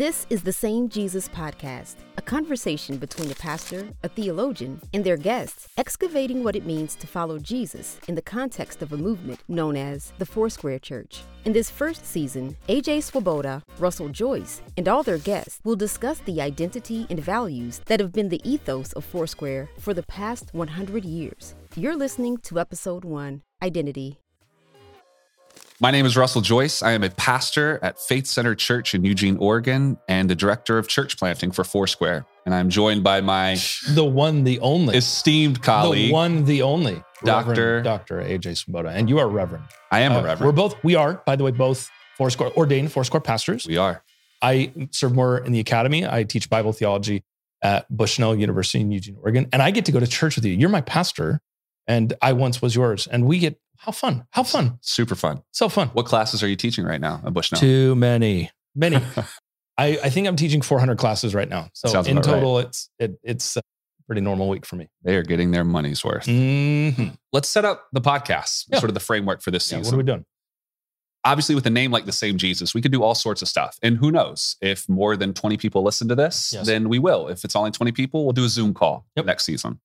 This is the Same Jesus Podcast, a conversation between a pastor, a theologian, and their guests, excavating what it means to follow Jesus in the context of a movement known as the Foursquare Church. In this first season, AJ Swoboda, Russell Joyce, and all their guests will discuss the identity and values that have been the ethos of Foursquare for the past 100 years. You're listening to episode one Identity. My name is Russell Joyce. I am a pastor at Faith Center Church in Eugene, Oregon, and the director of church planting for Foursquare. And I'm joined by my the one, the only, esteemed colleague, the one, the only, Doctor Doctor AJ Swoboda, and you are Reverend. I am Uh, a reverend. We're both. We are, by the way, both Foursquare ordained Foursquare pastors. we are. I serve more in the academy. I teach Bible theology at Bushnell University in Eugene, Oregon, and I get to go to church with you. You're my pastor, and I once was yours, and we get how fun, how fun, Super fun. so fun. What classes are you teaching right now at Bushnell? Too many, many. I, I think I'm teaching 400 classes right now. So Sounds in about right. total, it's it, it's a pretty normal week for me. They are getting their money's worth. Mhm. Let's set up the podcast, Yeah. sort of the framework for this Yeah, season. what are we doing? Obviously, with a name like the same Jesus, we could do all sorts of stuff. And who knows if more than 20 people listen to this, Yes. then we will. If it's only 20 people, we'll do a Zoom call Yep. next season.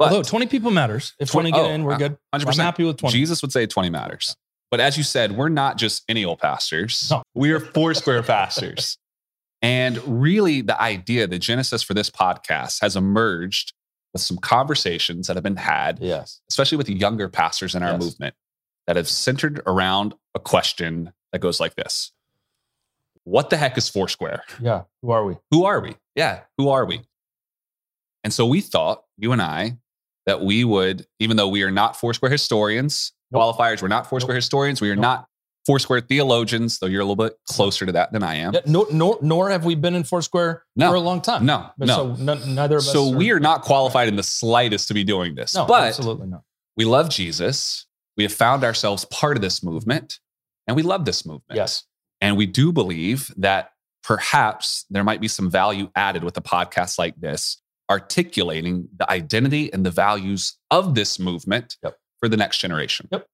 But Although 20 people matters. If 20 20 get oh, in, we're uh, good. 100%. I'm happy with 20. Jesus would say 20 matters. But as you said, we're not just any old pastors. No. We are Foursquare pastors. And really, the idea, the genesis for this podcast has emerged with some conversations that have been had, Yes. especially with younger pastors in our Yes. movement, that have centered around a question that goes like this What the heck is Foursquare? Yeah. Who are we? Who are we? Yeah, who are we? And so we thought, you and I, that we would, even though we are not Foursquare historians, Nope. qualifiers, we're not Foursquare historians, we are Nope. not Foursquare theologians, though you're a little bit closer to that than I am. Yeah, nor, nor, nor have we been in Foursquare No. for a long time. No, But no. So n- neither of us. So we are not qualified in the slightest to be doing this. No, but absolutely not. we love Jesus. We have found ourselves part of this movement, and we love this movement. Yes. And we do believe that perhaps there might be some value added with a podcast like this, articulating the identity and the values of this movement Yep. for the next generation. Yep.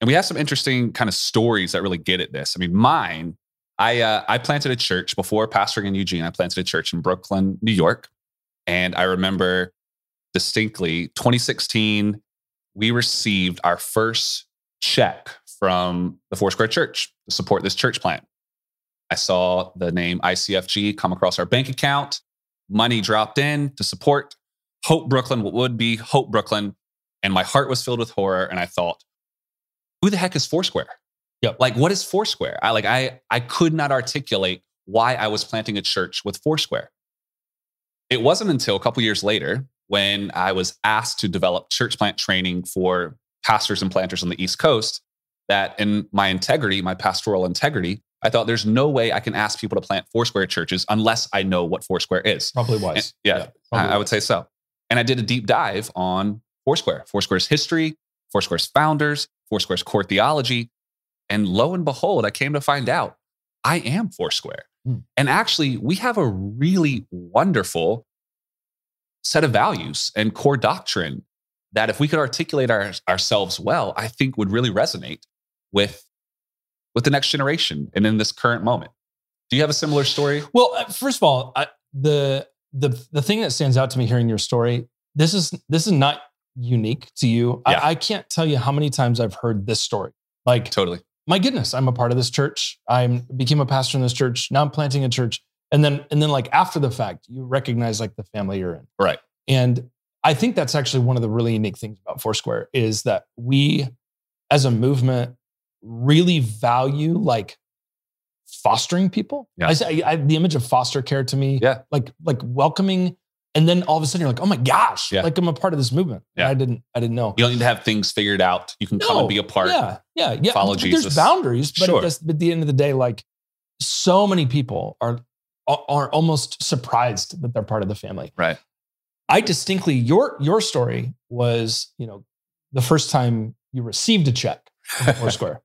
And we have some interesting kind of stories that really get at this. I mean, mine, I uh, I planted a church before pastoring in Eugene. I planted a church in Brooklyn, New York, and I remember distinctly 2016 we received our first check from the Foursquare Church to support this church plant. I saw the name ICFG come across our bank account. Money dropped in to support Hope Brooklyn, what would be Hope Brooklyn. And my heart was filled with horror. And I thought, who the heck is Foursquare? Yep. Like, what is Foursquare? I like I I could not articulate why I was planting a church with Foursquare. It wasn't until a couple years later when I was asked to develop church plant training for pastors and planters on the East Coast that in my integrity, my pastoral integrity, I thought there's no way I can ask people to plant Foursquare churches unless I know what Foursquare is. Probably And- wise. yeah, probably I, I would say so. And I did a deep dive on Foursquare, Foursquare's history, Foursquare's founders, Foursquare's core theology. And lo and behold, I came to find out I am Foursquare. Hmm. And actually, we have a really wonderful set of values and core doctrine that if we could articulate our, ourselves well, I think would really resonate with, with the next generation and in this current moment. Do you have a similar story? Well, uh, first of all, I, the the the thing that stands out to me hearing your story, this is this is not unique to you. Yeah. I, I can't tell you how many times I've heard this story. Like, Totally. my goodness, I'm a part of this church. I became a pastor in this church. Now I'm planting a church. And then, and then like after the fact, you recognize like the family you're in. Right. And I think that's actually one of the really unique things about Foursquare is that we as a movement really value like fostering people. Yeah. I say I, the image of foster care to me, Yeah. like like welcoming and then all of a sudden you're like, oh my gosh, Yeah. like I'm a part of this movement. Yeah. I didn't, I didn't know. You don't need to have things figured out. You can come and be a part. Yeah, yeah, yeah. follow But Jesus. There's boundaries, but Sure. but at the end of the day, like so many people are are almost surprised that they're part of the family. Right. I distinctly your your story was you know the first time you received a check from Foursquare,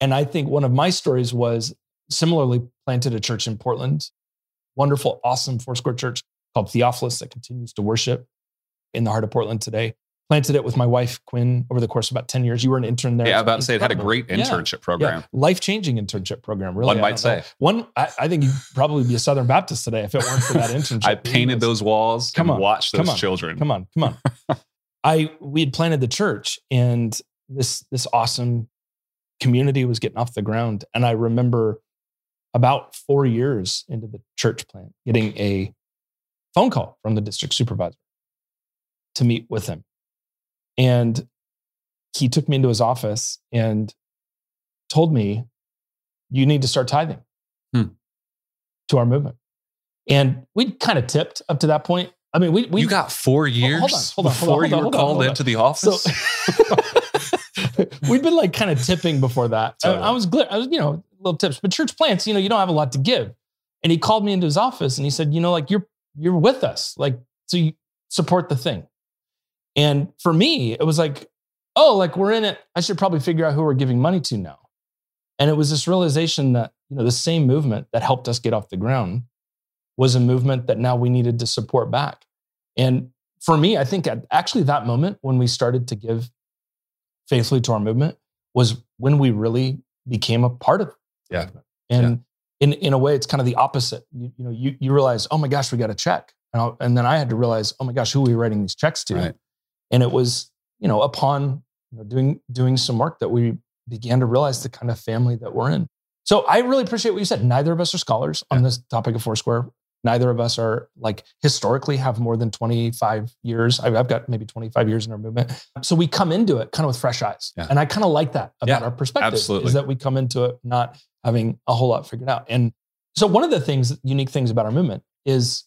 and I think one of my stories was similarly planted a church in Portland, wonderful, awesome Foursquare church called Theophilus that continues to worship in the heart of Portland today. planted it with my wife Quinn over the course of about 10 years. You were an intern there. Yeah, about to say it had a great Yeah. internship program. Yeah, life-changing internship program. Really, One I might don't know. say. One, I, I think you'd probably be a Southern Baptist today if it weren't for that internship. I painted those walls Come on, watched come those on, children. Come on, come on. I we had planted the church, and this this awesome community was getting off the ground. And I remember about four years into the church plant, getting a phone call from the district supervisor to meet with him, and he took me into his office and told me, "You need to start tithing Hmm. to our movement." And we'd kind of tipped up to that point. I mean, we we you got four years hold on, hold on, hold on, before hold on, you were called into the office. so we'd been like kind of tipping before that. I- Totally. I, was I was, you know, little tips, but church plants, you know, you don't have a lot to give. And he called me into his office and he said, you know, like you're you're with us, like so you support the thing. And for me, it was like, oh, like we're in it. I should probably figure out who we're giving money to now. And it was this realization that you know the same movement that helped us get off the ground was a movement that now we needed to support back. And for me, I think at actually that moment when we started to give faithfully to our movement was when we really became a part of the Yeah. And in, in a way, it's kind of the opposite. You, you know, you, you realize, oh my gosh, we got a check. And, I, and then I had to realize, oh my gosh, who are we writing these checks to? Right. And it was, you know, upon you know, doing doing some work that we began to realize the kind of family that we're in. So I really appreciate what you said. Neither of us are scholars on this topic of Foursquare. Neither of us are like historically have more than 25 years. I've, I've got maybe 25 years in our movement. So we come into it kind of with fresh eyes. Yeah. And I kind of like that about Yeah, our perspective absolutely. is that we come into it not having a whole lot figured out. And so one of the things, unique things about our movement is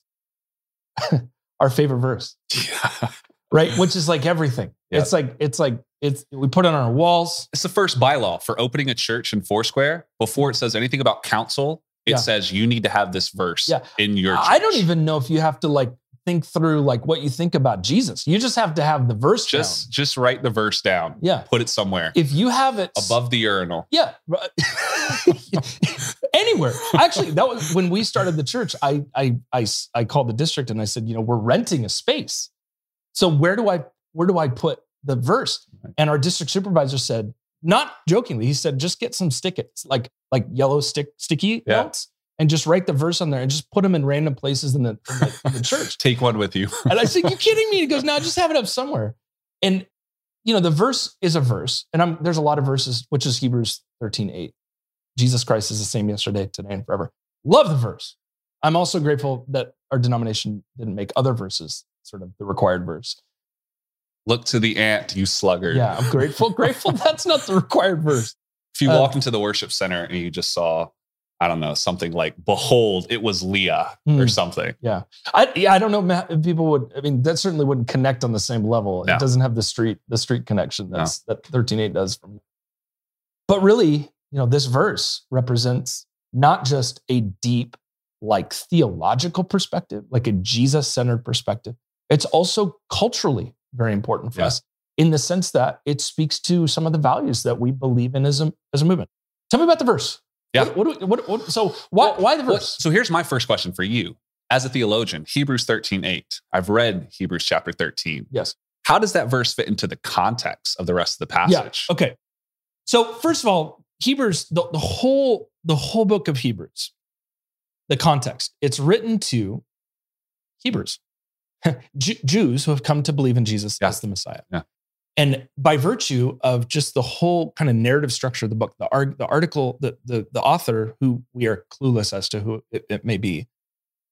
our favorite verse Yeah. right? Which is like everything. Yeah. It's like it's like it's we put it on our walls. It's the first bylaw for opening a church in Foursquare. Before it says anything about council, it Yeah. says you need to have this verse Yeah. in your church. I don't even know if you have to like think through like what you think about Jesus. You just have to have the verse just down. just write the verse down. Yeah. Put it somewhere If you have it above the urinal. yeah, anywhere. Actually, that was when we started the church. I I I I called the district and I said, you know, we're renting a space. So where do I where do I put the verse? And our district supervisor said, not jokingly, he said, just get some stickets, like like yellow stick sticky Yeah. notes, and just write the verse on there and just put them in random places in the, in the, in the church. Take one with you. And I said, "You kidding me?" He goes, "No, just have it up somewhere." And you know, the verse is a verse, and I'm, there's a lot of verses, which is Hebrews 13, 8. Jesus Christ is the same yesterday, today, and forever. Love the verse. I'm also grateful that our denomination didn't make other verses sort of the required verse. Look to the ant, you sluggard. Yeah, I'm grateful. grateful that's not the required verse. If you Uh, walked into the worship center and you just saw, I don't know, something like, behold, it was Leah or Hmm. something. Yeah, I yeah, I don't know if people would. I mean, that certainly wouldn't connect on the same level. No. It doesn't have the street the street connection No. that's that thirteen eight does for me. But really, you know, this verse represents not just a deep, like theological perspective, like a Jesus centered perspective. It's also culturally very important for Yeah. us in the sense that it speaks to some of the values that we believe in as a as a movement. Tell me about the verse. Yeah. What, what, do we- what, what so why why the verse? so here's my first question for you. As a theologian, Hebrews 13, 8. I've read Hebrews chapter 13. Yes. How does that verse fit into the context of the rest of the passage? Yeah. Okay. So first of all, Hebrews, the, the whole the whole book of Hebrews, the context, it's written to Hebrews, Jews who have come to believe in Jesus Yeah. as the Messiah. Yeah. And by virtue of just the whole kind of narrative structure of the book, the, arg- the article, the, the, the author, who we are clueless as to who it, it may be,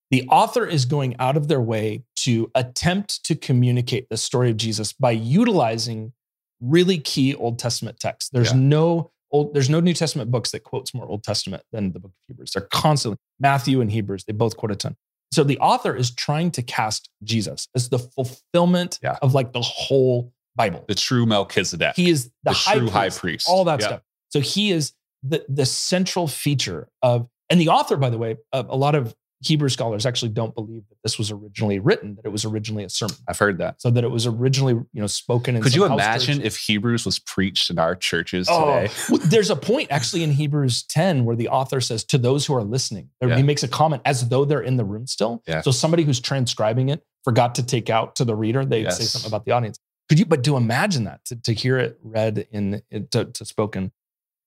the author is going out of their way to attempt to communicate the story of Jesus by utilizing really key Old Testament texts. There's Yeah. no old, there's no New Testament books that quotes more Old Testament than the book of Hebrews. They're constantly Matthew and Hebrews. They both quote a ton. So the author is trying to cast Jesus as the fulfillment Yeah. of like the whole Bible. The true Melchizedek. He is the, the high, true priest, high priest. all that Yeah. stuff. So he is the the central feature of, and the author, by the way, a, a lot of Hebrew scholars actually don't believe that this was originally written, that it was originally a sermon, I've heard that. so that it was originally you know spoken. In Could you imagine if Hebrews was preached in our churches Oh, today? there's a point actually in Hebrews 10 where the author says to those who are listening, Yeah. he makes a comment as though they're in the room still. Yeah. So somebody who's transcribing it forgot to take out to the reader, they say something about the audience. Could you, but to imagine that, to, to hear it read in, to, to spoken.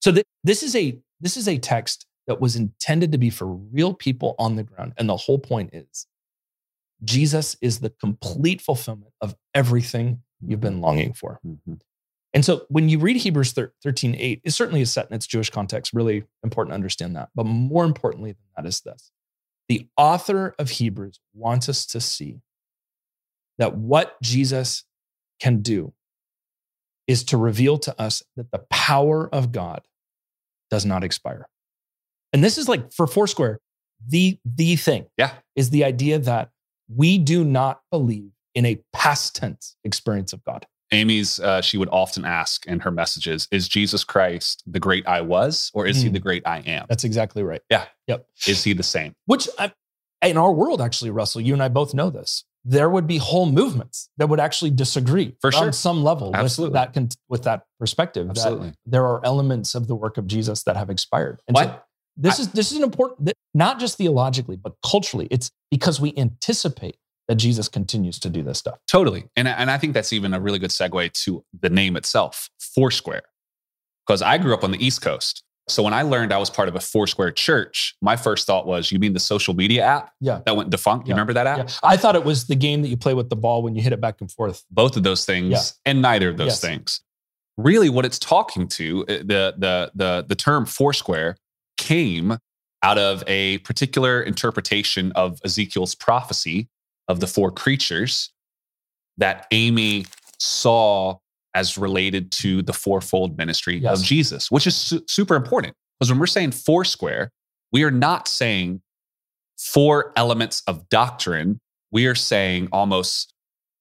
So th- this is a, this is a text that was intended to be for real people on the ground. And the whole point is Jesus is the complete fulfillment of everything you've been longing for. Mm-hmm. And so when you read Hebrews 13, 8, it certainly is set in its Jewish context, really important to understand that. But more importantly than that is this the author of Hebrews wants us to see that what Jesus can do is to reveal to us that the power of God does not expire. And this is like for Foursquare, the, the thing. Yeah. Is the idea that we do not believe in a past tense experience of God. Aimee's, uh, she would often ask in her messages, is Jesus Christ the great I was, or is he Mm. the great I am? That's exactly right. Yeah. Yep. Is he the same? Which I, in our world, actually, Russell, you and I both know this. There would be whole movements that would actually disagree For sure. on some level Absolutely. with that with that perspective. that Absolutely. there are elements of the work of Jesus that have expired. And so What? this is this is an important, that- not just theologically, but culturally. It's because we anticipate that Jesus continues to do this stuff. Totally. And, and I think that's even a really good segue to the name itself, Foursquare. Because I grew up on the East Coast. So when I learned I was part of a Foursquare church, my first thought was, you mean the social media app Yeah. that went defunct? You Yeah. remember that app? Yeah. I thought it was the game that you play with the ball when you hit it back and forth. Both of those things Yeah. and neither of those Yes. things. Really, what it's talking to, uh, the, the, the, the term Foursquare came out of a particular interpretation of Ezekiel's prophecy of the four creatures that Aimee saw as related to the fourfold ministry Yes. of Jesus, which is su- super important. Because when we're saying Foursquare, we are not saying four elements of doctrine. We are saying almost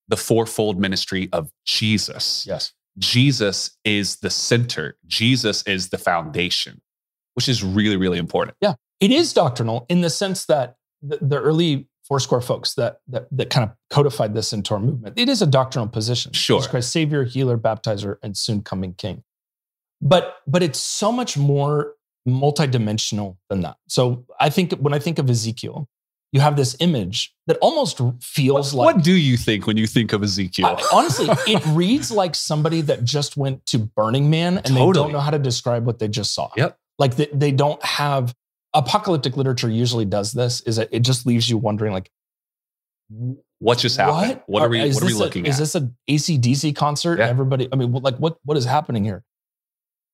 the fourfold ministry of Jesus. Yes. Jesus is the center, Jesus is the foundation, which is really, really important. Yeah. It is doctrinal in the sense that the, the early Foursquare folks that, that that kind of codified this into our movement. It is a doctrinal position. Sure. Jesus Christ, Savior, Healer, Baptizer, and soon coming King. But but it's so much more multidimensional than that. So I think when I think of Ezekiel, you have this image that almost feels What, like what do you think when you think of Ezekiel? I- honestly, it reads like somebody that just went to Burning Man and they don't know how to describe what they just saw. Yep. Like they, they don't have apocalyptic literature usually does this is that it just leaves you wondering like what just happened? What, are we is what are we this a- looking Is this an ACDC concert? Yeah. Everybody, I mean, like what what is happening here?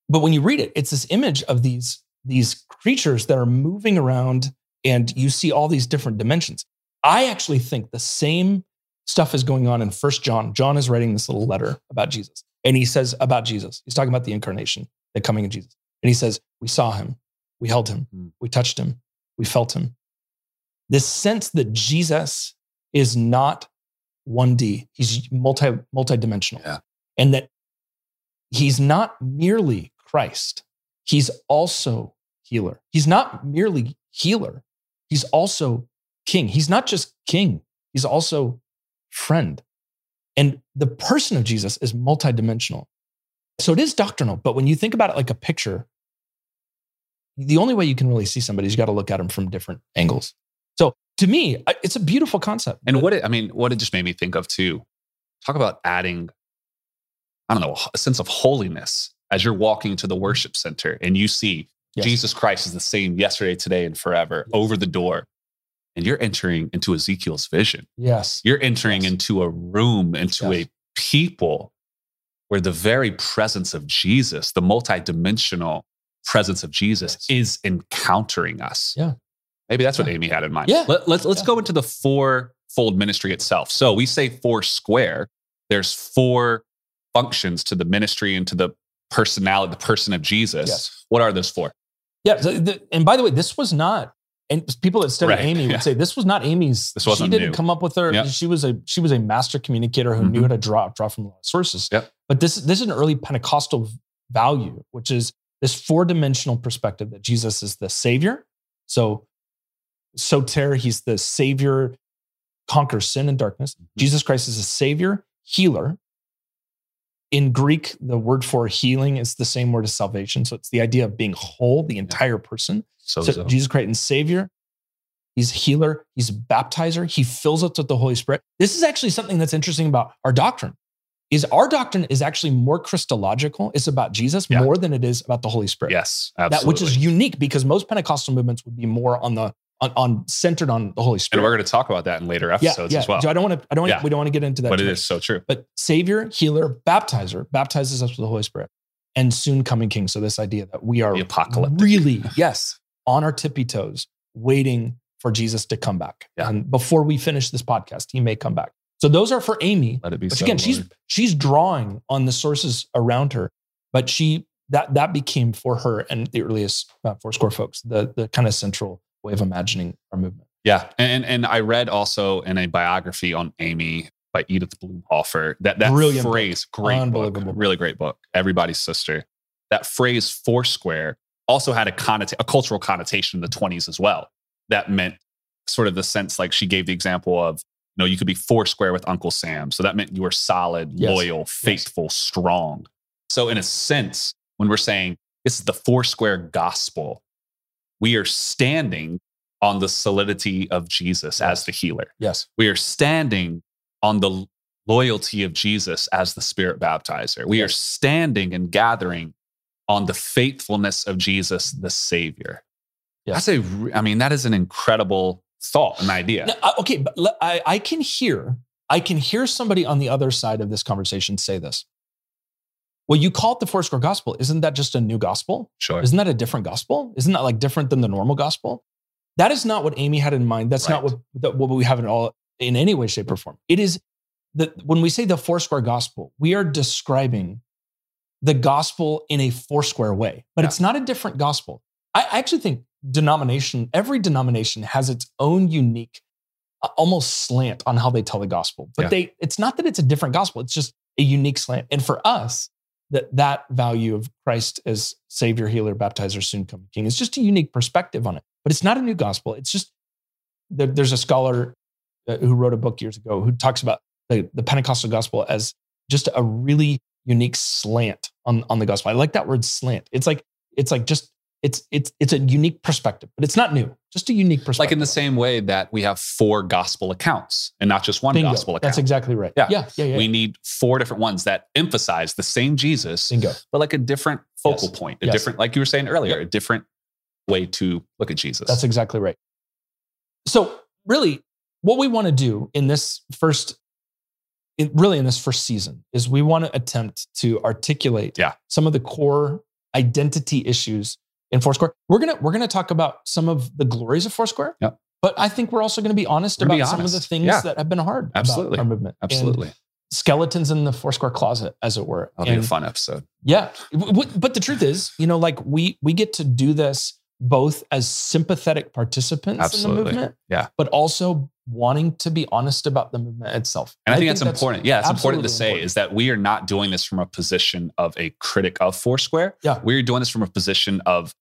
But when you read it, it's this image of these these creatures that are moving around, and you see all these different dimensions. I actually think the same stuff is going on in First John. John is writing this little letter about Jesus, and he says about Jesus. He's talking about the incarnation, the coming of Jesus, and he says, "We saw him, we held him, Hmm. we touched him, we felt him." This sense that Jesus is not 1D. He's multi multidimensional. Yeah. And that he's not merely Christ. He's also healer. He's not merely healer. He's also king. He's not just king. He's also friend. And the person of Jesus is multidimensional. So it is doctrinal, but when you think about it like a picture, the only way you can really see somebody is you got to look at them from different angles. So to me, it's a beautiful concept. and what it, I mean, what it just made me think of too. Talk about adding, I don't know, a sense of holiness as you're walking to the worship center and you see Yes. Jesus Christ is the same yesterday, today, and forever Yes. over the door. And you're entering into Ezekiel's vision. Yes. You're entering Yes. into a room, into a people where the very presence of Jesus, the multidimensional presence of Jesus, Yes. is encountering us. Yeah. Maybe that's what Aimee had in mind. Yeah. Let, let's let's Yeah. go into the fourfold ministry itself. So we say four square. There's four functions to the ministry and to the personality, the person of Jesus. Yes. What are those four? Yeah. and by the way, this was not, and people that study Right, Aimee yeah. would say this was not Aimee's. This wasn't she didn't new. come up with her. Yep. She was a she was a master communicator who Mhm. knew how to draw draw from sources. Yep. But this this is an early Pentecostal value, which is this four dimensional perspective that Jesus is the Savior. So soter, he's the Savior, conquers sin and darkness. Mm-hmm. Jesus Christ is a Savior, healer. In Greek, the word for healing is the same word as salvation. So it's the idea of being whole, the entire person. So, So. Jesus Christ and Savior. He's healer. He's baptizer. He fills us with the Holy Spirit. This is actually something that's interesting about our doctrine. Is our doctrine is actually more Christological. It's about Jesus Yeah. more than it is about the Holy Spirit. Yes, That, which is unique because most Pentecostal movements would be more on the on, on centered on the Holy Spirit. and we're going to talk about that in later episodes yeah. as well. So I don't want to. I don't. Yeah. We don't want to get into that. But it much. is so true. But Savior, Healer, Baptizer baptizes us with the Holy Spirit, and soon coming King. So this idea that we are The apocalyptic. really yes on our tippy toes, waiting for Jesus to come back. Yeah. And before we finish this podcast, he may come back. So those are for Aimee. Let it be But so. again, she's Lord. she's drawing on the sources around her, but she that that became for her and the earliest uh, Foursquare folks the the kind of central way of imagining our movement. Yeah, and and I read also in a biography on Aimee by Edith Blumhofer that that Brilliant phrase, great book, Unbelievable book. really great book, everybody's sister. That phrase Foursquare also had a connota- a cultural connotation in the 20s as well. That meant sort of the sense like she gave the example of know you could be Foursquare with Uncle Sam, so that meant you were solid, Yes. loyal, faithful, strong. So in a sense, when we're saying this is the Foursquare gospel, we are standing on the solidity of Jesus as the healer. Yes. We are standing on the loyalty of Jesus as the spirit baptizer. We are standing and gathering on the faithfulness of Jesus, the Savior. Yes. That's a, I mean, that is an incredible thought an idea. Okay, but I, I can hear I can hear somebody on the other side of this conversation say this. Well, you call it the Foursquare gospel. Isn't that just a new gospel? Sure. Isn't that a different gospel? Isn't that like different than the normal gospel? That is not what Aimee had in mind. That's not what, that, what we have in all in any way, shape, or form. It is that when we say the four square gospel, we are describing the gospel in a four square way, but Yeah. it's not a different gospel. I actually think denomination, every denomination has its own unique, uh, almost slant on how they tell the gospel. But Yeah. they, it's not that it's a different gospel. It's just a unique slant. And for us, that that value of Christ as Savior, Healer, Baptizer, soon coming King is just a unique perspective on it. But it's not a new gospel. It's just there, there's a scholar uh, who wrote a book years ago who talks about the, the Pentecostal gospel as just a really unique slant on, on the gospel. I like that word slant. It's like it's like just it's it's it's a unique perspective, but it's not new. Just a unique perspective. Like in the same way that we have four gospel accounts and not just one Bingo. gospel account. That's exactly right. Yeah. yeah, yeah. yeah. We need four different ones that emphasize the same Jesus, Bingo. but like a different focal Yes. point, a Yes. different, like you were saying earlier, a different way to look at Jesus. That's exactly right. So, really, what we want to do in this first, in, really in this first season, is we want to attempt to articulate Yeah. some of the core identity issues in Foursquare. We're gonna we're gonna talk about some of the glories of Foursquare. Yep. But I think we're also going to be honest about be some of the things Yeah. that have been hard Absolutely. about our movement. And Absolutely. skeletons in the Foursquare closet, as it were. That'll be a fun episode. yeah. But the truth is, you know, like we we get to do this both as sympathetic participants Absolutely. in the movement, Yeah. but also wanting to be honest about the movement itself. And I, think, that's important. Yeah, it's important to say important. is that we are not doing this from a position of a critic of Foursquare. Yeah. We're doing this from a position of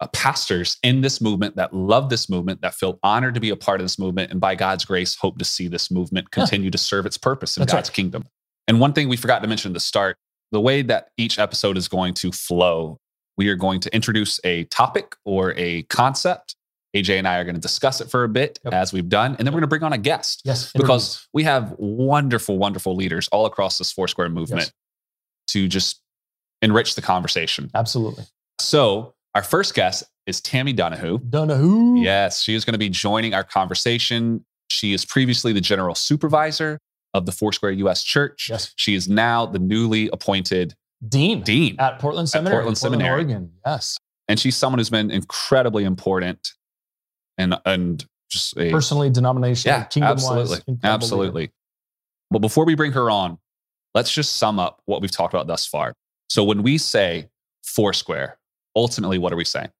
uh, pastors in this movement that love this movement, that feel honored to be a part of this movement, and by God's grace, hope to see this movement continue to serve its purpose in That's God's right. kingdom. And one thing we forgot to mention at the start the way that each episode is going to flow, we are going to introduce a topic or a concept. AJ and I are going to discuss it for a bit Yep. as we've done, and then we're going to bring on a guest yes, because we have wonderful, wonderful leaders all across this Foursquare movement Yes. to just enrich the conversation. absolutely. So, our first guest is Tammy Dunahoo. Dunahoo. Yes, she is going to be joining our conversation. She is previously the general supervisor of the Foursquare U.S. Church. Yes. She is now the newly appointed Dean, dean, at Portland Seminary. Portland Seminary. Oregon. Yes. and she's someone who's been incredibly important and and just a Personally, denominational, Yeah, kingdom absolutely. Absolutely. But before we bring her on, let's just sum up what we've talked about thus far. So when we say Foursquare, ultimately, what are we saying?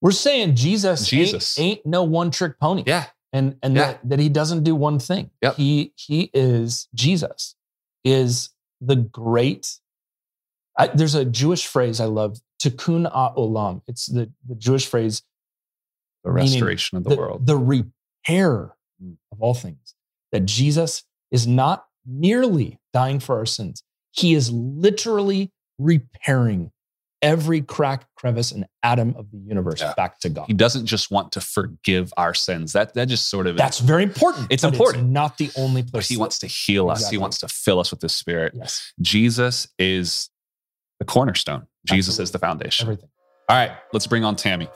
We're saying Jesus, Jesus. Ain't, ain't no one trick pony. Yeah. and and Yeah. that, that he doesn't do one thing. Yep. He he is Jesus is the great. I, there's a Jewish phrase I love, tikkun olam. It's the the Jewish phrase The restoration of the, the, world. the repair of all things. That Jesus is not merely dying for our sins; He is literally repairing every crack, crevice, and atom of the universe Yeah. back to God. He doesn't just want to forgive our sins. That that just sort of That's very important. It's but important. not the only but place. he wants to heal us. Exactly. He wants to fill us with the spirit. yes, Jesus is the cornerstone. Jesus is the foundation. everything. All right, let's bring on Tammy.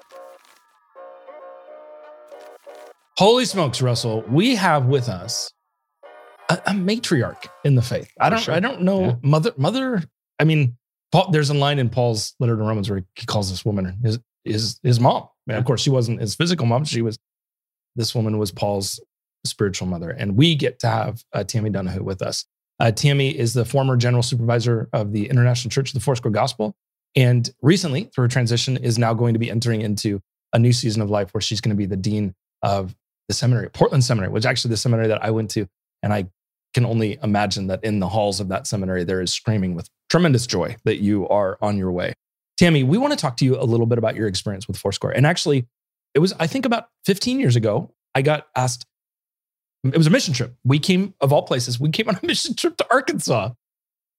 Holy smokes, Russell! We have with us a, a matriarch in the faith. I don't. sure. I don't know Yeah. mother. Mother. I mean, Paul, there's a line in Paul's letter to Romans where he calls this woman his his his mom. And of course, she wasn't his physical mom. She was. This woman was Paul's spiritual mother, and we get to have uh, Tammy Dunahoo with us. Uh, Tammy is the former general supervisor of the International Church of the Foursquare Gospel, and recently, through her transition, is now going to be entering into a new season of life where she's going to be the dean of the seminary, Portland Seminary, which actually the seminary that I went to, and I can only imagine that in the halls of that seminary there is screaming with tremendous joy that you are on your way. Tammy, we want to talk to you a little bit about your experience with Foursquare. And actually, it was I think about 15 years ago, I got asked. It was a mission trip. We came of all places. We came on a mission trip to Arkansas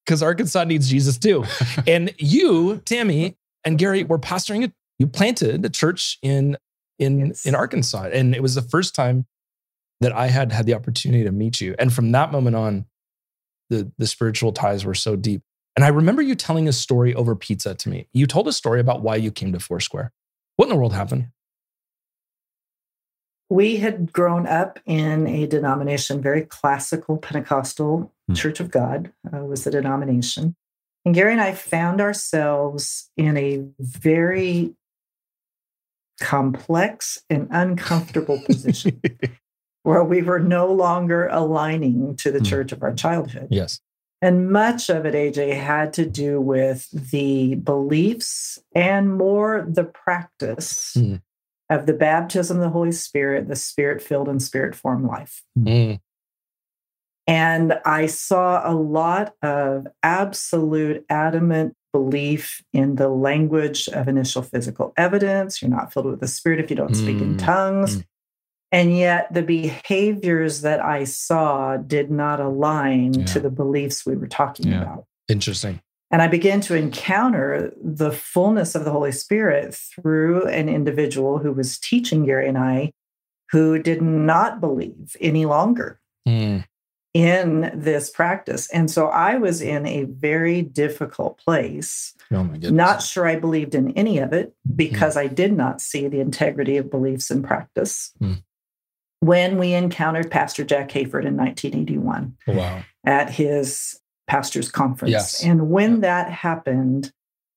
because Arkansas needs Jesus too. and you, Tammy, and Gary were pastoring it. You planted a church in in Yes. in Arkansas, and it was the first time that I had had the opportunity to meet you. And from that moment on, the the spiritual ties were so deep. And I remember you telling a story over pizza to me. You told a story about why you came to Foursquare. What in the world happened? we had grown up in a denomination, very classical Pentecostal Hmm. Church of God uh, was the denomination. And Gary and I found ourselves in a very complex and uncomfortable position where we were no longer aligning to the Hmm. church of our childhood. yes. And much of it, AJ, had to do with the beliefs and more the practice Hmm. of the baptism of the Holy Spirit, the spirit filled and spirit formed life. Mm. And I saw a lot of absolute adamant belief in the language of initial physical evidence. You're not filled with the Spirit if you don't speak in Mm, tongues. Mm. And yet, the behaviors that I saw did not align Yeah. to the beliefs we were talking Yeah. about. Interesting. And I began to encounter the fullness of the Holy Spirit through an individual who was teaching Gary and I who did not believe any longer Mm. in this practice. And so I was in a very difficult place, Oh my goodness. not sure I believed in any of it because I did not see the integrity of beliefs in practice. Hmm. When we encountered Pastor Jack Hayford in 1981 Oh, wow. at his pastor's conference. Yes. And when Yeah. that happened,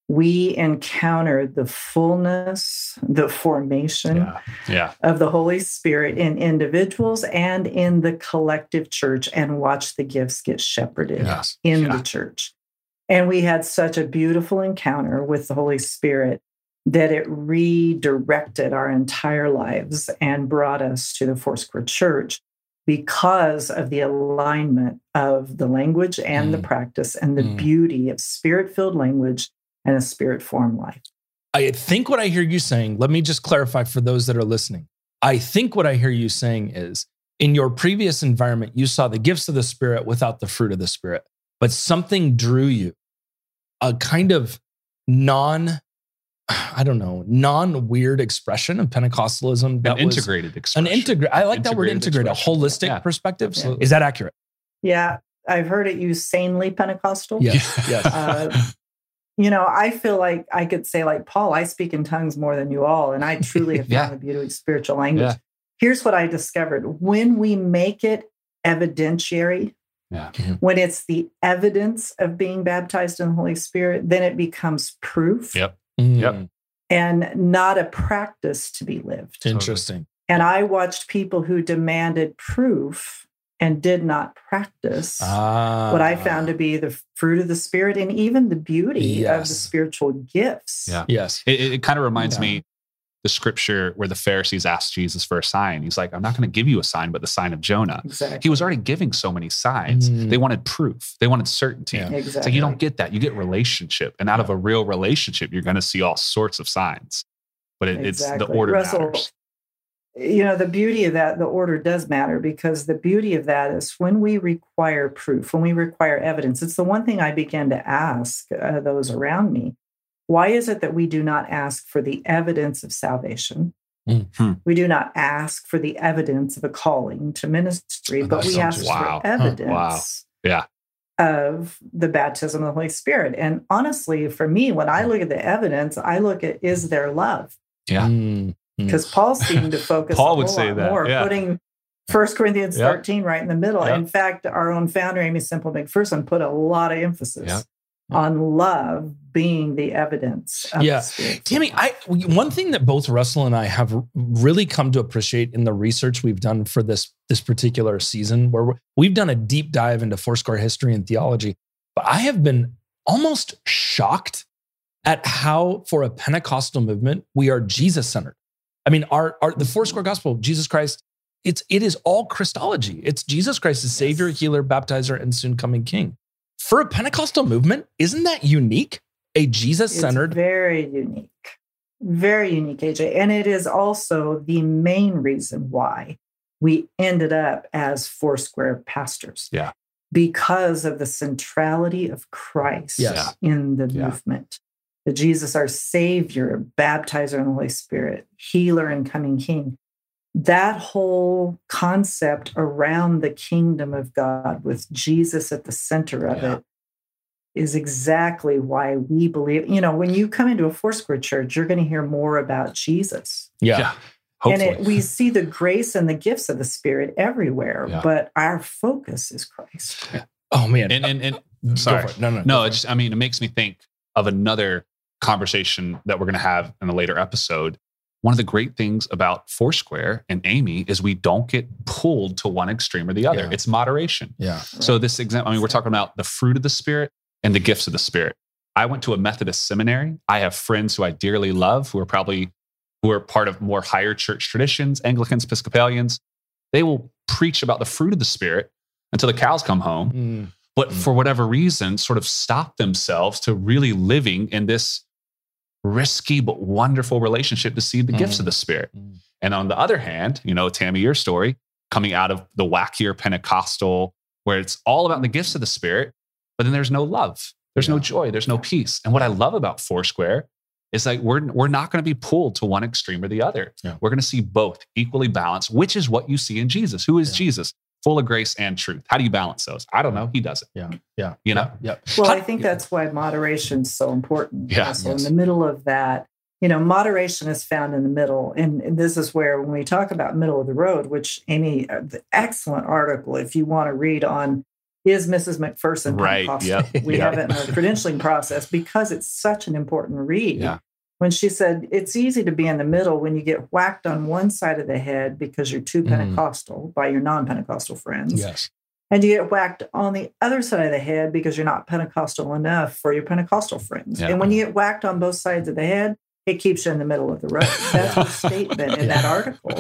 we encountered the fullness, the formation Yeah. Yeah. of the Holy Spirit in individuals and in the collective church and watched the gifts get shepherded Yes. in the church. And we had such a beautiful encounter with the Holy Spirit that it redirected our entire lives and brought us to the Foursquare Church because of the alignment of the language and the Mm. practice and the Mm. beauty of spirit filled language and a spirit formed life. I think what I hear you saying, let me just clarify for those that are listening. I think what I hear you saying is in your previous environment, you saw the gifts of the Spirit without the fruit of the Spirit, but something drew you, a kind of non, I don't know, non weird expression of Pentecostalism that An was integrated an expression. integrate. I like that word Integrated integrate, a holistic Yeah. perspective. Absolutely. Is that accurate? Yeah, I've heard it used sanely Pentecostal. Yes. yes. Uh, you know, I feel like I could say, like Paul, I speak in tongues more than you all, and I truly have Yeah. found the beauty of spiritual language. Yeah. Here's what I discovered: when we make it evidentiary, Yeah. when it's the evidence of being baptized in the Holy Spirit, then it becomes proof Yep. Mm, Yep. and not a practice to be lived. Interesting. And I watched people who demanded proof and did not practice Ah. what I found to be the fruit of the spirit and even the beauty of the spiritual gifts. Yeah. Yes. It, it, kind of reminds Yeah. me the scripture where the Pharisees asked Jesus for a sign. He's like, I'm not going to give you a sign, but the sign of Jonah. Exactly. He was already giving so many signs. Mm. They wanted proof. They wanted certainty. Yeah. Exactly. like you don't get that. You get relationship, and out of a real relationship, you're going to see all sorts of signs. But it, it's the order Russell, matters. You know, the beauty of that, the order does matter because the beauty of that is when we require proof, when we require evidence, it's the one thing I began to ask uh, those around me. Why is it that we do not ask for the evidence of salvation? Mm. We do not ask for the evidence of a calling to ministry, Oh, but we ask. Wow. for Huh. evidence Wow. Yeah. of the baptism of the Holy Spirit. And honestly, for me, when I look at the evidence, I look at is there love? Yeah. Mm, mm. Because Paul seemed to focus Paul a would say lot that, more, yeah. putting 1 Corinthians Yep. 13 right in the middle. Yep. In fact, our own founder, Aimee Semple McPherson, put a lot of emphasis Yep. On love being the evidence. Of Yeah. Tammy, I one thing that both Russell and I have really come to appreciate in the research we've done for this this particular season, where we've done a deep dive into Foursquare history and theology, but I have been almost shocked at how, for a Pentecostal movement, we are Jesus centered. I mean, our, our the Foursquare gospel, Jesus Christ, it's it is all Christology. It's Jesus Christ, the Savior, Yes. Healer, Baptizer, and soon coming King. For a Pentecostal movement, isn't that unique? A Jesus centered very unique. Very unique, AJ. And it is also the main reason why we ended up as Foursquare pastors. Yeah. Because of the centrality of Christ Yes. in the Yeah. movement. That Jesus, our Savior, baptizer in the Holy Spirit, healer and coming King. That whole concept around the kingdom of God with Jesus at the center of Yeah. it is exactly why we believe. You know, when you come into a Foursquare church, you're going to hear more about Jesus. yeah. Hopefully. And it, we see the grace and the gifts of the Spirit everywhere, Yeah. but our focus is Christ. Oh man. and, and, and uh, Go sorry. for it. No, no, No, it just, I mean, it makes me think of another conversation that we're going to have in a later episode. One of the great things about Foursquare and Aimee is we don't get pulled to one extreme or the other. Yeah. It's moderation. Yeah. So this example, I mean, we're talking about the fruit of the spirit and the gifts of the spirit. I went to a Methodist seminary. I have friends who I dearly love who are probably who are part of more higher church traditions, Anglicans, Episcopalians. They will preach about the fruit of the spirit until the cows come home Mm. but Mm. for whatever reason, sort of stop themselves to really living in this risky but wonderful relationship to see the gifts of Mm. the Spirit. Mm. And on the other hand, you know, Tammy, your story coming out of the wackier Pentecostal, where it's all about the gifts of the Spirit, but then there's no love, there's no joy, there's no peace. And what I love about Foursquare is like we're we're not going to be pulled to one extreme or the other. Yeah. We're going to see both equally balanced, which is what you see in Jesus. Who is Yeah. Jesus? Full of grace and truth. How do you balance those? I don't know. He does it. Yeah. Yeah. You know? Yeah. Well, I think that's why moderation is so important. Yeah. So Yes. in the middle of that, you know, moderation is found in the middle. And, and this is where, when we talk about middle of the road, which Aimee, uh, the excellent article, if you want to read on is Mrs. McPherson Right, Pentecostal? yep, We yep. have it in our credentialing process because it's such an important read. Yeah. When she said it's easy to be in the middle when you get whacked on one side of the head because you're too Mhm. Pentecostal by your non Pentecostal friends Yes. and you get whacked on the other side of the head because you're not Pentecostal enough for your Pentecostal friends. Yeah. And when you get whacked on both sides of the head, it keeps you in the middle of the road. That's the statement in that article.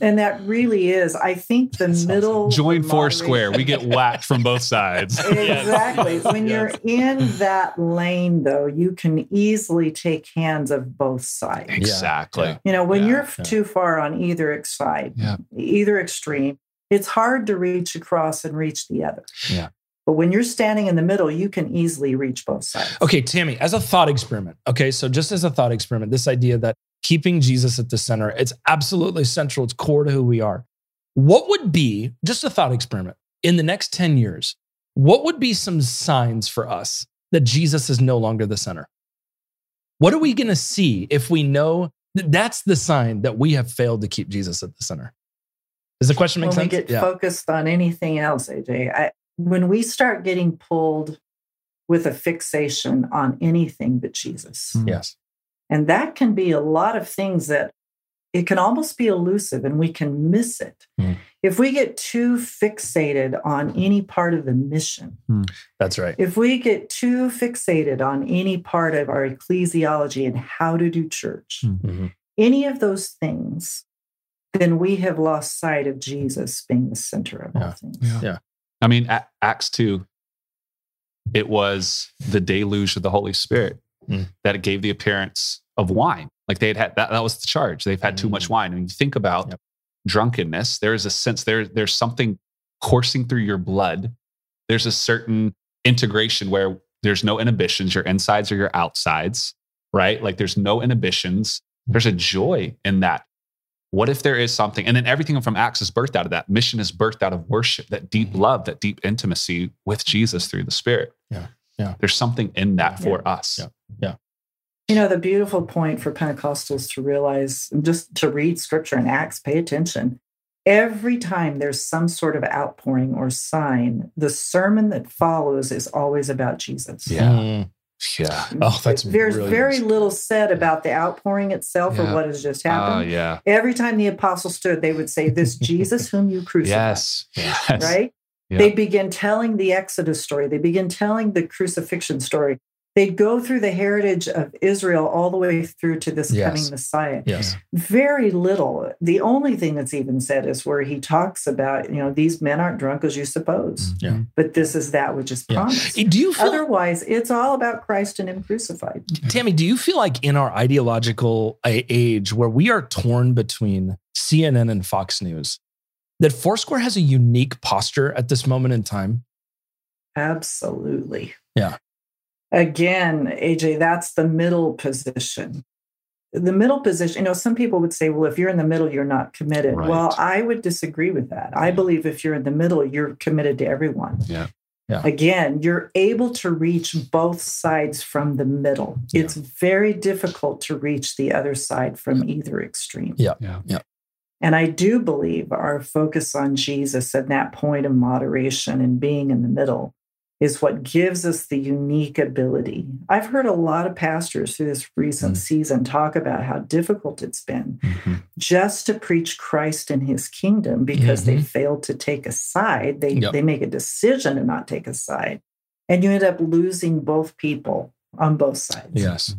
Yeah. And that really is, I think, the That's awesome. middle. Join the Foursquare. We get whacked from both sides. Exactly. When Yes. you're in that lane, though, you can easily take hands of both sides. Exactly. Yeah. You know, when Yeah, you're yeah. too far on either side, Yeah. either extreme, it's hard to reach across and reach the other. Yeah. But when you're standing in the middle, you can easily reach both sides. Okay, Tammy, as a thought experiment. Okay, so just as a thought experiment, this idea that keeping Jesus at the center, it's absolutely central, it's core to who we are. What would be, just a thought experiment, in the next 10 years, what would be some signs for us that Jesus is no longer the center? What are we going to see if we know that that's the sign that we have failed to keep Jesus at the center? Does the question make when sense? we get focused on anything else, AJ, I, when we start getting pulled with a fixation on anything but Jesus, Mm. yes. And that can be a lot of things that it can almost be elusive and we can miss it. Mm. If we get too fixated on any part of the mission, That's right. if we get too fixated on any part of our ecclesiology and how to do church, Mm. Mhm. any of those things, then we have lost sight of Jesus being the center of Yeah. all things. Yeah. Yeah. I mean, Acts 2, it was the deluge of the Holy Spirit Mm. that it gave the appearance of wine. Like they had had that, that was the charge. They've had too much Mm. wine. And you think about Yep. drunkenness, there is a sense there, there's something coursing through your blood. There's a certain integration where there's no inhibitions, your insides or your outsides. right? Like there's no inhibitions. There's a joy in that. What if there is something? And then everything from Acts is birthed out of that. Mission is birthed out of worship, that deep love, that deep intimacy with Jesus through the Spirit. Yeah. Yeah. There's something in that Yeah. for us. Yeah. You know, the beautiful point for Pentecostals to realize, just to read scripture and Acts, pay attention. Every time there's some sort of outpouring or sign, the sermon that follows is always about Jesus. Yeah. Mm. Yeah. Oh, that's There's really very nice. little said about the outpouring itself Yeah. or what has just Oh, happened. yeah. Every time the apostles stood, they would say, This Jesus whom you crucified. Yes. Yes. Right? Yeah. They begin telling the Exodus story. They begin telling the crucifixion story. They go through the heritage of Israel all the way through to this Yes. coming Messiah. Yes. Very little. The only thing that's even said is where he talks about, you know, these men aren't drunk as you suppose, mm, Yeah. but this is that which is Yeah. promised. Eh, do you feel Otherwise, it's all about Christ and Him crucified. Tammy, do you feel like in our ideological age where we are torn between CNN and Fox News, that Foursquare has a unique posture at this moment in time? Absolutely. Yeah. Again, AJ, that's the middle position. The middle position, you know, some people would say, well, if you're in the middle, you're not committed. Right. Well, I would disagree with that. I believe if you're in the middle, you're committed to everyone. Yeah. Yeah. Again, you're able to reach both sides from the middle. Yeah. It's very difficult to reach the other side from either extreme. Yeah. Yeah. Yeah. And I do believe our focus on Jesus and that point of moderation and being in the middle is what gives us the unique ability. I've heard a lot of pastors through this recent Mm. season talk about how difficult it's been Mhm. just to preach Christ and his kingdom because they Mhm. failed to take a side. They, Yep. they make a decision to not take a side. And you end up losing both people on both sides. Yes.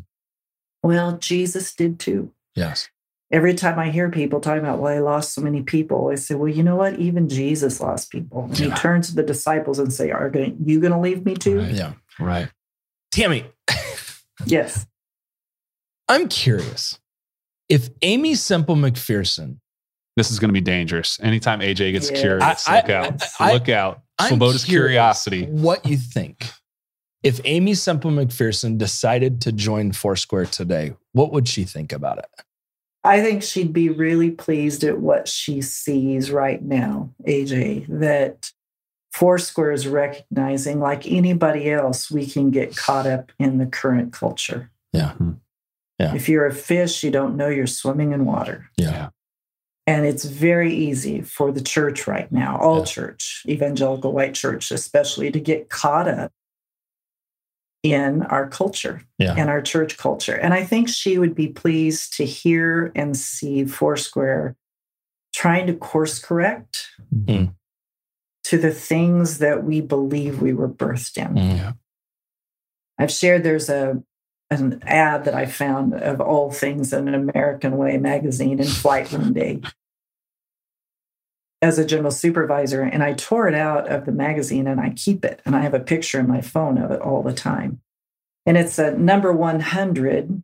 Well, Jesus did too Yes. Every time I hear people talking about, well, I lost so many people, I say, well, you know what? Even Jesus lost people. And Yeah. he turns to the disciples and say, are going, you going to leave me too? Right. Yeah. Right. Tammy, Yes. I'm curious if Aimee Semple McPherson, This is going to be dangerous. Anytime AJ gets Yeah. curious, I- look I- out. I- look out. I'm Swoboda's curiosity. what you think. If Aimee Semple McPherson decided to join Foursquare today, what would she think about it? I think she'd be really pleased at what she sees right now, AJ, that Foursquare is recognizing, like anybody else, we can get caught up in the current culture. Yeah. Hmm. Yeah. If you're a fish, you don't know you're swimming in water. Yeah. And it's very easy for the church right now, all Yeah. church, evangelical white church especially, to get caught up in our culture Yeah. and our church culture. And I think she would be pleased to hear and see Foursquare trying to course correct Mhm. to the things that we believe we were birthed in. Mm. I've shared there's a an ad that I found of all things in an American Way magazine in flight one day as a general supervisor, and I tore it out of the magazine and I keep it, and I have a picture in my phone of it all the time. And it's a number 100,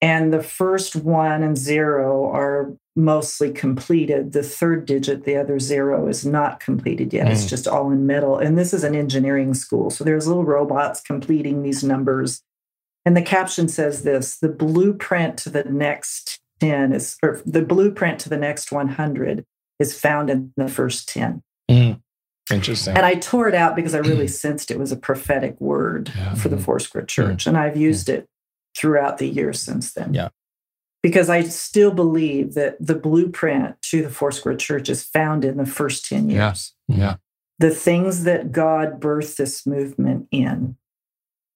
and the first one and zero are mostly completed. The third digit, the other zero, is not completed yet. It's Mm. just all in metal. And this is an engineering school. So there's little robots completing these numbers. And the caption says this the blueprint to the next 10 is, or the blueprint to the next 100 is found in the first 10. Mm. Interesting. And I tore it out because I really sensed it was a prophetic word Yeah. for the Foursquare Church. And I've used it throughout the years since then. Yeah. Because I still believe that the blueprint to the Foursquare Church is found in the first 10 Yeah. years. Yeah. The things that God birthed this movement in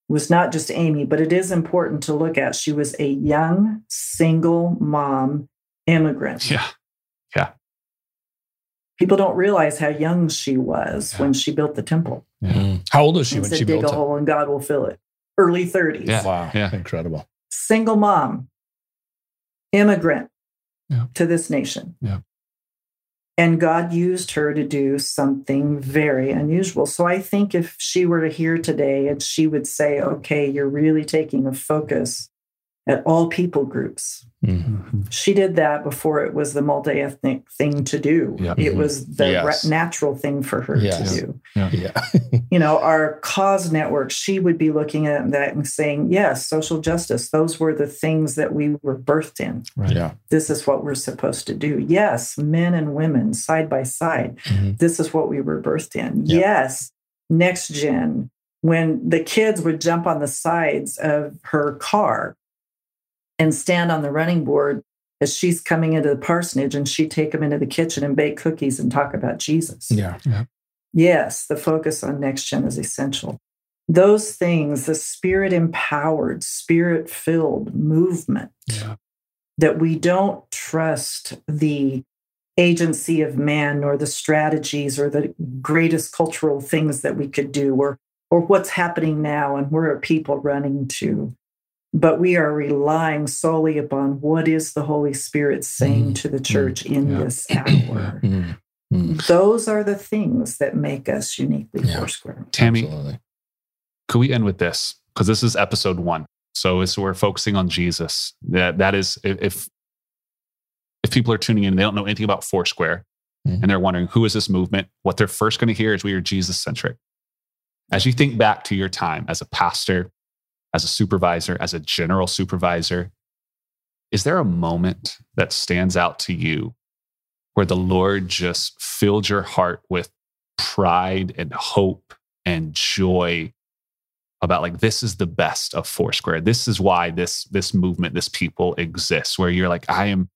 was not just Aimee, but it is important to look at. She was a young, single mom immigrant. Yeah. People don't realize how young she was Yeah. when she built the temple. Mm. How old was she He when said, she dig built a it? hole and God will fill it. Early 30s. Yeah. Wow. Yeah. Incredible. Single mom, immigrant Yeah. to this nation. Yeah. And God used her to do something very unusual. So I think if she were to hear today and she would say, okay, you're really taking a focus at all people groups. Mm-hmm. She did that before it was the multi ethnic thing to do. Yeah. It Mhm. was the Yes. ra- natural thing for her Yes. to do. Yeah. You know, our cause network, she would be looking at that and saying, yes, social justice, those were the things that we were birthed in. Right. Yeah. This is what we're supposed to do. Yes, men and women side by side. Mhm. This is what we were birthed in. Yeah. Yes, next gen, when the kids would jump on the sides of her car and stand on the running board as she's coming into the parsonage and she'd take them into the kitchen and bake cookies and talk about Jesus. Yeah. Yes, the focus on next gen is essential. Those things, the spirit empowered, spirit filled movement Yeah. that we don't trust the agency of man nor the strategies or the greatest cultural things that we could do or or what's happening now and where are people running to but we are relying solely upon what is the holy spirit saying Mm, to the church in yeah. this hour Mhm. Mhm. those are the things that make us uniquely Yeah. foursquare Tammy, Absolutely. could we end with this? Because this is episode one. So as we're focusing on Jesus, that that is if if, if people are tuning in and they don't know anything about Foursquare Mhm. and they're wondering who is this movement, what they're first going to hear is we are Jesus centric. As you think back to your time as a pastor, as a supervisor, as a general supervisor, is there a moment that stands out to you where the Lord just filled your heart with pride and hope and joy about like this is the best of Foursquare. This is why this this movement, this people exists. Where you're like, I am.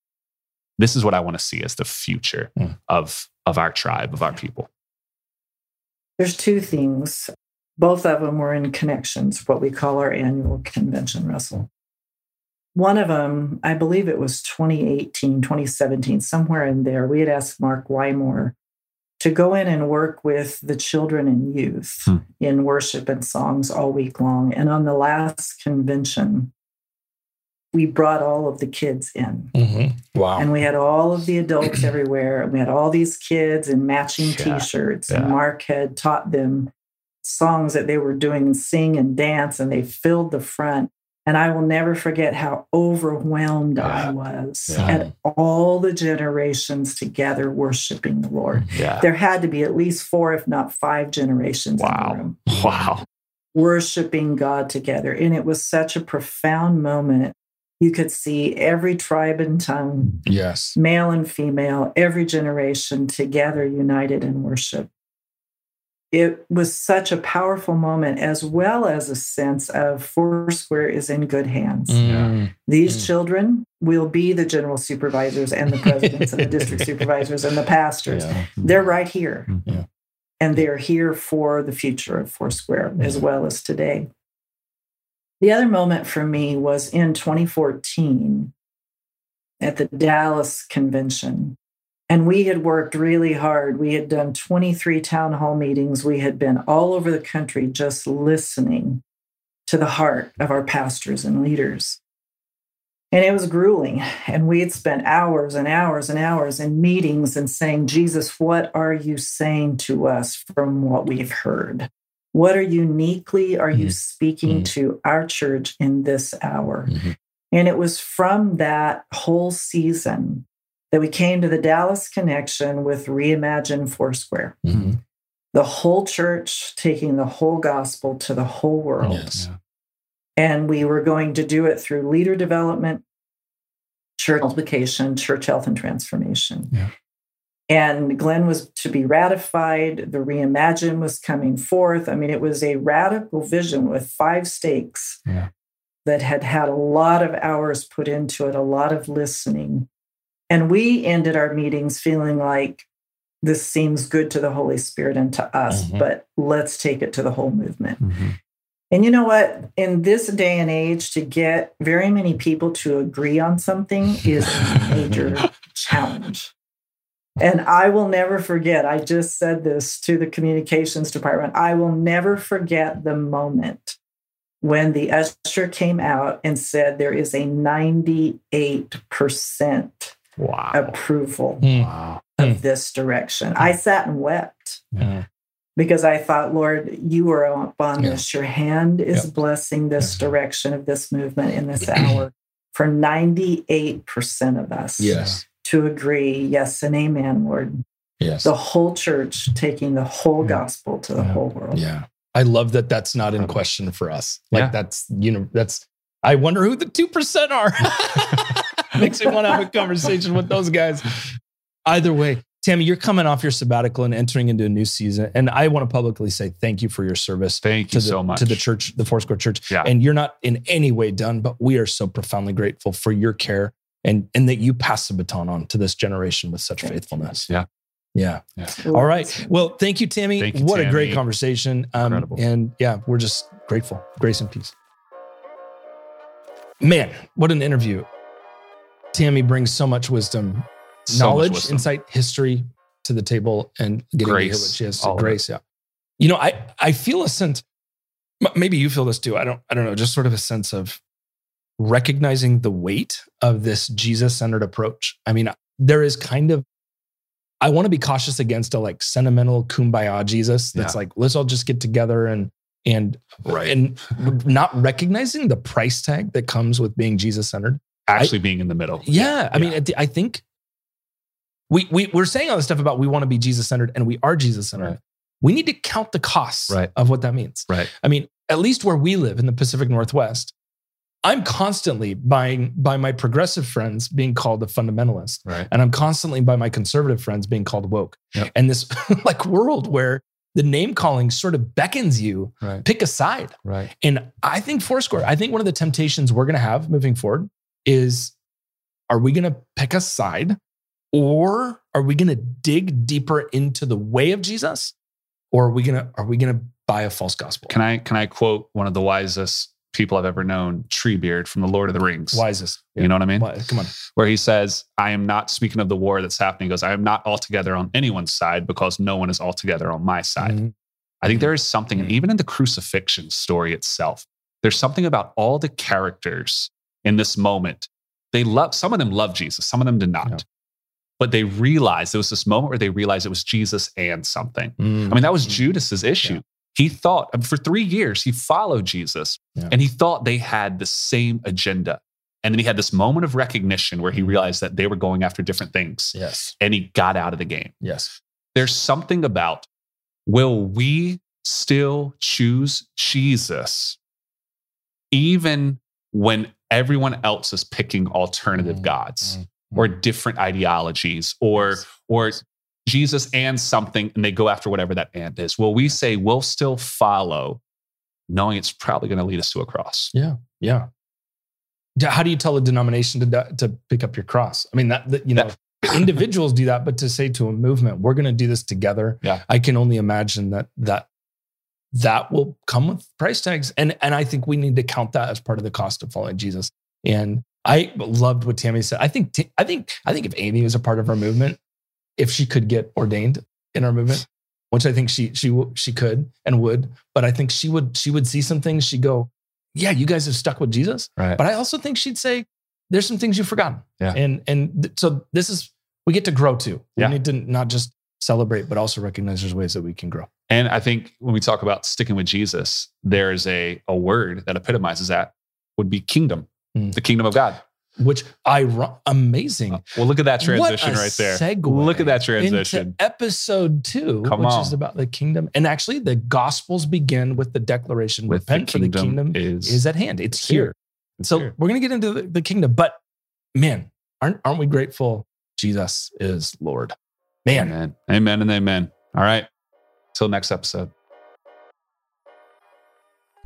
This is what I want to see as the future Mm. of of our tribe, of our people. there's two things both of them were in connections what we call our annual convention russell one of them i believe it was 2018 2017 somewhere in there we had asked mark wymore to go in and work with the children and youth Hmm. in worship and songs all week long and on the last convention we brought all of the kids in Mhm. Wow. and we had all of the adults everywhere. And we had all these kids in matching Yeah, t-shirts. yeah. And Mark had taught them songs that they were doing and sing and dance, and they filled the front. And I will never forget how overwhelmed I was Yeah. at all the generations together worshiping the Lord. Mm-hmm. Yeah. There had to be at least four, if not five generations in Wow. the room Wow. worshiping God together. And it was such a profound moment. You could see every tribe and tongue Yes. male and female, every generation together, united in worship. It was such a powerful moment, as well as a sense of Foursquare is in good hands. Mm. These Mm. children will be the general supervisors and the presidents and the district supervisors and the pastors. Yeah. They're right here. Yeah. And they're here for the future of Foursquare as well as today. The other moment for me was in 2014 at the Dallas convention. And we had worked really hard. We had done 23 town hall meetings. We had been all over the country just listening to the heart of our pastors and leaders. And it was grueling. And we had spent hours and hours and hours in meetings and saying, Jesus, what are you saying to us from what we've heard? What are uniquely are you Mhm. speaking Mhm. to our church in this hour? Mhm. And it was from that whole season that we came to the Dallas connection with Reimagine Foursquare. Mhm. The whole church taking the whole gospel to the whole world. Yes. And we were going to do it through leader development, church multiplication, church health and transformation. Yeah. And Glenn was to be ratified. The reimagine was coming forth. I mean, it was a radical vision with five stakes Yeah. that had had a lot of hours put into it, a lot of listening. And we ended our meetings feeling like this seems good to the Holy Spirit and to us, Mhm. but let's take it to the whole movement. Mhm. And you know what? In this day and age, to get very many people to agree on something is a major challenge. And I will never forget, I just said this to the communications department. I will never forget the moment when the usher came out and said there is a 98% Wow. approval Mm. Wow. of this direction. I sat and wept Yeah. because I thought, Lord, you are up on Yeah. this. Your hand is Yeah. blessing this Yeah. direction of this movement in this hour. for 98% of us Yes. to agree, yes and amen, Lord. Yes. The whole church taking the whole Yeah. gospel to the Yeah. whole world. Yeah. I love that that's not in question for us. Like Yeah. that's, you know, that's, I wonder who the 2% are. Makes me want to have a conversation with those guys. Either way, Tammy, you're coming off your sabbatical and entering into a new season. And I want to publicly say thank you for your service Thank you the, so much. to the church, the Foursquare Church. Yeah. And you're not in any way done, but we are so profoundly grateful for your care and, and that you pass the baton on to this generation with such Thank you. faithfulness. Yeah. Yeah. All right. Well, thank you, Tammy. Thank you, what a great conversation. Um, Incredible. and yeah, we're just grateful. Grace and peace. Man, what an interview. Tammy brings so much wisdom, So much knowledge, wisdom. insight, history to the table and getting to hear Grace, what she has to grace. Yeah. You know, I, I feel a sense, maybe you feel this too. I don't, I don't know, just sort of a sense of recognizing the weight of this Jesus centered approach. I mean, there is kind of, I want to be cautious against a like sentimental kumbaya Jesus that's Yeah. like, let's all just get together and, and, Right. and not recognizing the price tag that comes with being Jesus centered. Actually being in the middle. Yeah. I mean, Yeah. I think we, we, we're saying all this stuff about we want to be Jesus centered and we are Jesus centered. Right. We need to count the costs Right. of what that means. Right. I mean, at least where we live in the Pacific Northwest, I'm constantly buying by my progressive friends being called a fundamentalist. Right. And I'm constantly by my conservative friends being called woke. Yep. And this like world where the name calling sort of beckons you, Right. pick a side. Right. And I think Foursquare, I think one of the temptations we're going to have moving forward is are we going to pick a side or are we going to dig deeper into the way of Jesus or are we going to are we going to buy a false gospel? Can I can I quote one of the wisest people I've ever known, Treebeard from the Lord of the Rings? Wisest. You know what I mean? Why- Come on. Where he says, I am not speaking of the war that's happening. He goes, I am not altogether on anyone's side because no one is altogether on my side. Mhm. I think there is something, and Mhm. even in the crucifixion story itself, there's something about all the characters in this moment. They love, some of them love Jesus, some of them did not. Yeah. But they realized there was this moment where they realized it was Jesus and something. Mm. I mean, that was Judas's issue. Yeah. He thought mean, for three years, he followed Jesus Yeah. and he thought they had the same agenda. And then he had this moment of recognition where he realized that they were going after different things Yes. and he got out of the game. Yes. There's something about will we still choose Jesus even when everyone else is picking alternative Mm, gods mm, or different ideologies or or Jesus and something and they go after whatever that and is. Well, we say we'll still follow knowing it's probably going to lead us to a cross? Yeah. Yeah. How do you tell a denomination to to pick up your cross? I mean, that, that you know, individuals do that, but to say to a movement, we're going to do this together. Yeah. I can only imagine that that that will come with price tags, and and I think we need to count that as part of the cost of following Jesus. And I loved what Tammy said. I think I think I think if Aimee was a part of our movement, if she could get ordained in our movement, which I think she she she could and would, but I think she would she would see some things. She would go, yeah, you guys have stuck with Jesus. Right. But I also think she'd say, there's some things you've forgotten. Yeah. And and th- so this is we get to grow too. We Yeah. need to not just celebrate, but also recognize there's ways that we can grow. And I think when we talk about sticking with Jesus, there is a, a word that epitomizes that would be kingdom, Mm. the kingdom of God. Which I amazing. Well, look at that transition right there. segue Look at that transition. Episode two, Come which on. is about the kingdom. And actually, the gospels begin with the declaration With the repent for the kingdom is- is, at hand. It's, It's here. here. It's so here. we're going to get into the, the kingdom. But man, aren't, aren't we grateful Jesus is Lord? Man, Amen. Amen and amen. All right. Till next episode.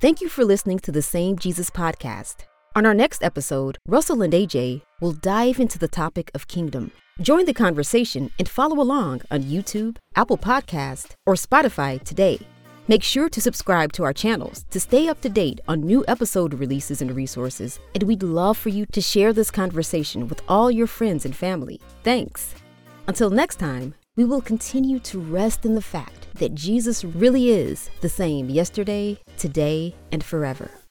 Thank you for listening to the Same Jesus podcast. On our next episode, Russell and AJ will dive into the topic of kingdom. Join the conversation and follow along on YouTube, Apple Podcast, or Spotify today. Make sure to subscribe to our channels to stay up to date on new episode releases and resources, and we'd love for you to share this conversation with all your friends and family. Thanks. Until next time, we will continue to rest in the fact that Jesus really is the same yesterday, today, and forever.